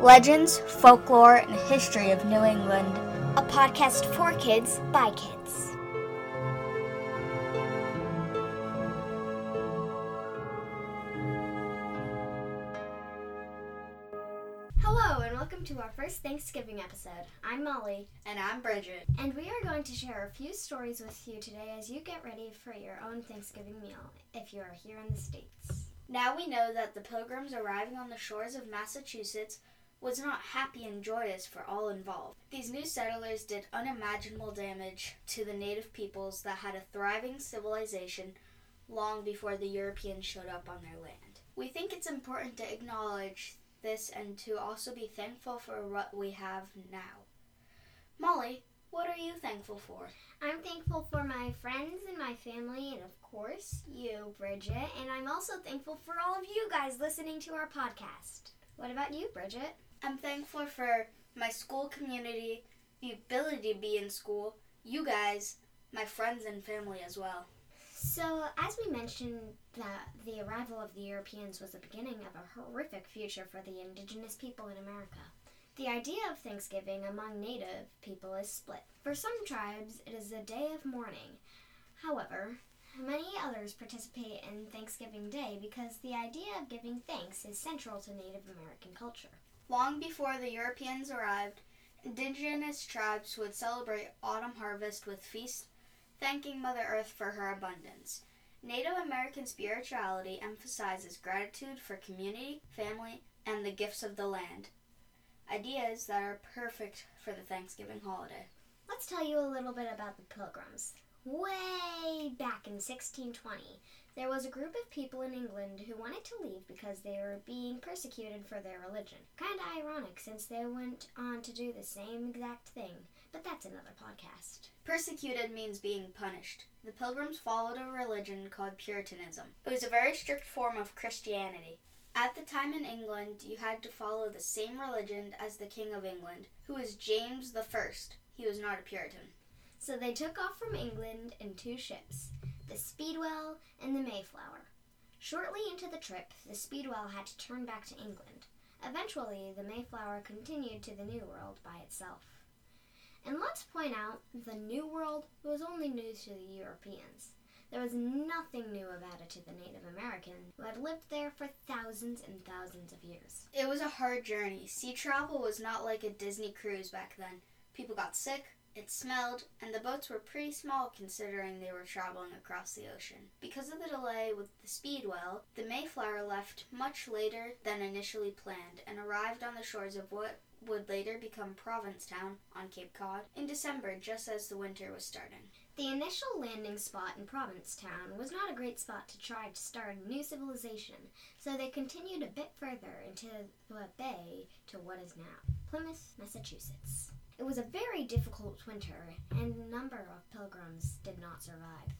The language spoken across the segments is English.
legends, folklore, and history of New England. A podcast for kids by kids. Hello, and welcome to our first Thanksgiving episode. I'm Molly, And I'm Bridget. and we are going to share a few stories with you today as you get ready for your own Thanksgiving meal if you are here in the States. Now we know that the pilgrims arriving on the shores of Massachusetts was not happy and joyous for all involved. These new settlers did unimaginable damage to the native peoples that had a thriving civilization long before the Europeans showed up on their land. We think it's important to acknowledge this and to also be thankful for what we have now. Molly, what are you thankful for? I'm thankful for my friends and my family, and of course, you, Bridget. And I'm also thankful for all of you guys listening to our podcast. What about you, Bridget? I'm thankful for my school community, the ability to be in school, you guys, my friends and family as well. So, as we mentioned, that the arrival of the Europeans was the beginning of a horrific future for the indigenous people in America. The idea of Thanksgiving among native people is split. For some tribes, it is a day of mourning. However, many others participate in Thanksgiving Day because the idea of giving thanks is central to Native American culture. Long before the Europeans arrived, indigenous tribes would celebrate autumn harvest with feasts, thanking Mother Earth for her abundance. Native American spirituality emphasizes gratitude for community, family, and the gifts of the land. Ideas that are perfect for the Thanksgiving holiday. Let's tell you a little bit about the Pilgrims. Way back in 1620, there was a group of people in England who wanted to leave because they were being persecuted for their religion. Kinda ironic since they went on to do the same exact thing, but that's another podcast. Persecuted means being punished. The Pilgrims followed a religion called Puritanism. It was a very strict form of Christianity. At the time in England, you had to follow the same religion as the King of England, who was James the First. He was not a Puritan. So they took off from England in two ships, the Speedwell and the Mayflower. Shortly into the trip, the Speedwell had to turn back to England. Eventually, the Mayflower continued to the New World by itself. And let's point out, the New World was only new to the Europeans. There was nothing new about it to the Native American who had lived there for thousands and thousands of years. It was a hard journey. Sea travel was not like a Disney cruise back then. People got sick, it smelled, and the boats were pretty small considering they were traveling across the ocean. Because of the delay with the Speedwell, the Mayflower left much later than initially planned and arrived on the shores of what would later become Provincetown on Cape Cod in December just as the winter was starting. The initial landing spot in Provincetown was not a great spot to try to start a new civilization, so they continued a bit further into the bay to what is now Plymouth, Massachusetts. It was a very difficult winter, and a number of pilgrims did not survive.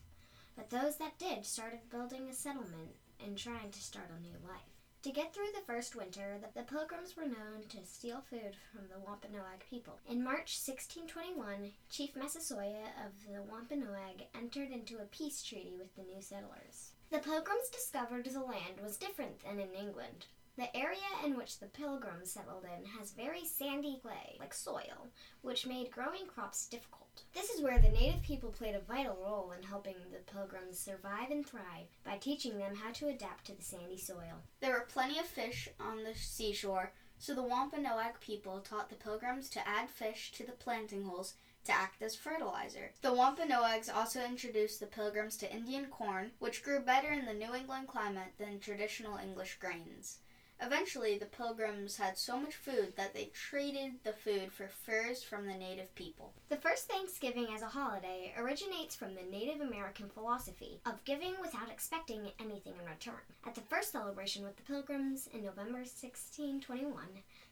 But those that did started building a settlement and trying to start a new life. To get through the first winter, the, pilgrims were known to steal food from the Wampanoag people. In March 1621, Chief Massasoit of the Wampanoag entered into a peace treaty with the new settlers. The pilgrims discovered the land was different than in England. The area in which the pilgrims settled in has very sandy clay, like soil, which made growing crops difficult. This is where the native people played a vital role in helping the pilgrims survive and thrive by teaching them how to adapt to the sandy soil. There were plenty of fish on the seashore, so the Wampanoag people taught the pilgrims to add fish to the planting holes to act as fertilizer. The Wampanoags also introduced the pilgrims to Indian corn, which grew better in the New England climate than traditional English grains. Eventually, the pilgrims had so much food that they traded the food for furs from the native people. The first Thanksgiving as a holiday originates from the Native American philosophy of giving without expecting anything in return. At the first celebration with the Pilgrims in November 1621,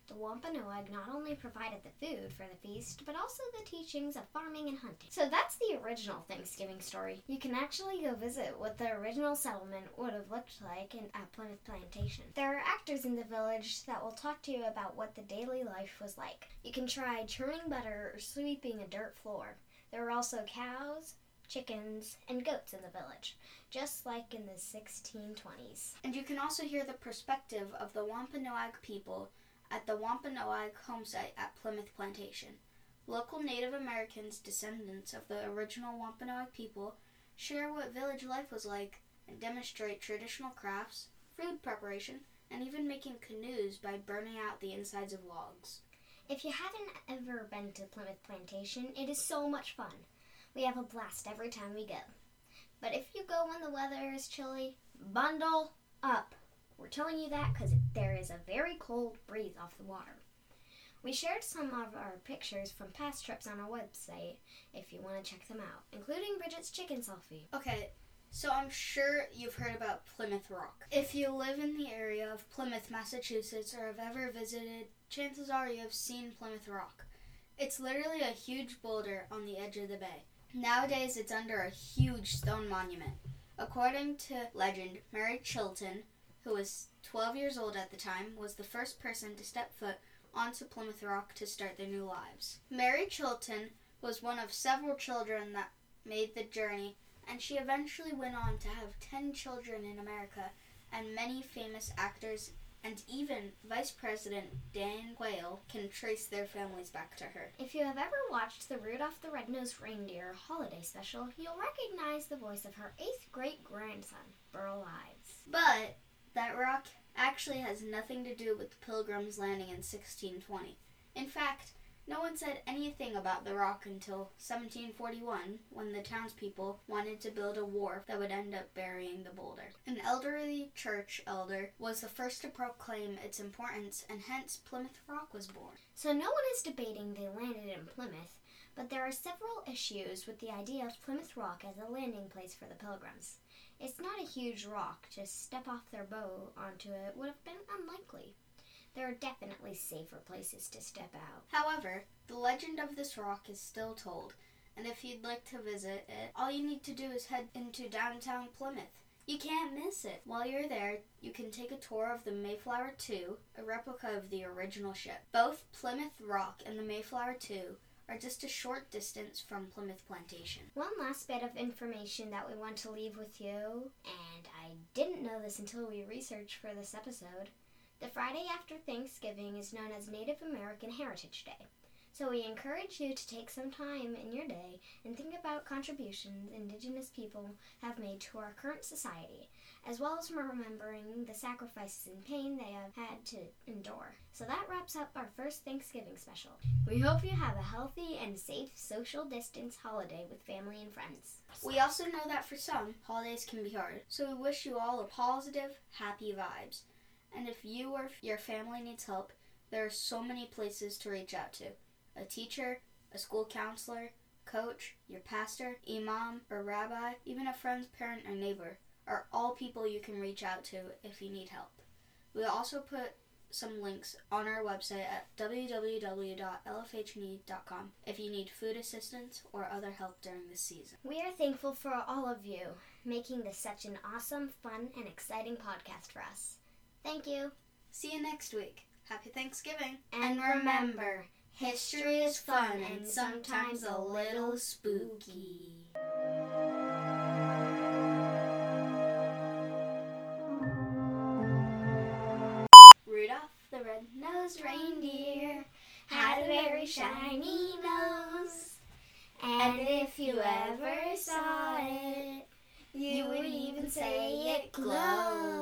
the Wampanoag not only provided the food for the feast, but also the teachings of farming and hunting. So that's the original Thanksgiving story. You can actually go visit what the original settlement would have looked like in, at Plymouth Plantation. There are actors in the village that will talk to you about what the daily life was like. You can try churning butter or sweeping a dirt floor. There are also cows, chickens, and goats in the village, just like in the 1620s. And you can also hear the perspective of the Wampanoag people at the Wampanoag home site at Plymouth Plantation. Local Native Americans, descendants of the original Wampanoag people, share what village life was like and demonstrate traditional crafts, food preparation, and even making canoes by burning out the insides of logs. If you haven't ever been to Plymouth Plantation, it is so much fun. We have a blast every time we go. But if you go when the weather is chilly, bundle up. We're telling you that because there is a very cold breeze off the water. We shared some of our pictures from past trips on our website if you want to check them out, including Bridget's chicken selfie. Okay, so I'm sure you've heard about Plymouth Rock. If you live in the area of Plymouth, Massachusetts, or have ever visited, chances are you have seen Plymouth Rock. It's literally a huge boulder on the edge of the bay. Nowadays, it's under a huge stone monument. According to legend, Mary Chilton, who was 12 years old at the time, was the first person to step foot onto Plymouth Rock to start their new lives. Mary Chilton was one of several children that made the journey, and she eventually went on to have 10 children in America and many famous actors and even Vice President Dan Quayle can trace their families back to her. If you have ever watched the Rudolph the Red-Nosed Reindeer holiday special, you'll recognize the voice of her eighth great grandson, Burl Ives. But that rock actually has nothing to do with the Pilgrims landing in 1620. In fact, no one said anything about the rock until 1741 when the townspeople wanted to build a wharf that would end up burying the boulder. An elderly church elder was the first to proclaim its importance, and hence Plymouth Rock was born. So no one is debating they landed in Plymouth, but there are several issues with the idea of Plymouth Rock as a landing place for the pilgrims. It's not a huge rock, just step off their boat onto it would have been unlikely. There are definitely safer places to step out. However, the legend of this rock is still told, and if you'd like to visit it, all you need to do is head into downtown Plymouth. You can't miss it. While you're there, you can take a tour of the Mayflower 2, a replica of the original ship. Both Plymouth Rock and the Mayflower 2 are just a short distance from Plymouth Plantation. One last bit of information that we want to leave with you, and I didn't know this until we researched for this episode. The Friday after Thanksgiving is known as Native American Heritage Day. So we encourage you to take some time in your day and think about contributions Indigenous people have made to our current society, as well as from remembering the sacrifices and pain they have had to endure. So that wraps up our first Thanksgiving special. We hope you have a healthy and safe social distance holiday with family and friends. We also know that for some, holidays can be hard, so we wish you all a positive, happy vibes. And if you or your family needs help, there are so many places to reach out to. A teacher, a school counselor, coach, your pastor, imam, or rabbi, even a friend's parent or neighbor are all people you can reach out to if you need help. We'll also put some links on our website at www.lfhne.com if you need food assistance or other help during this season. We are thankful for all of you making this such an awesome, fun, and exciting podcast for us. Thank you. See you next week. Happy Thanksgiving. And remember, history is fun and sometimes a little spooky. Reindeer had a very shiny nose. And if you ever saw it, you would even say it glows.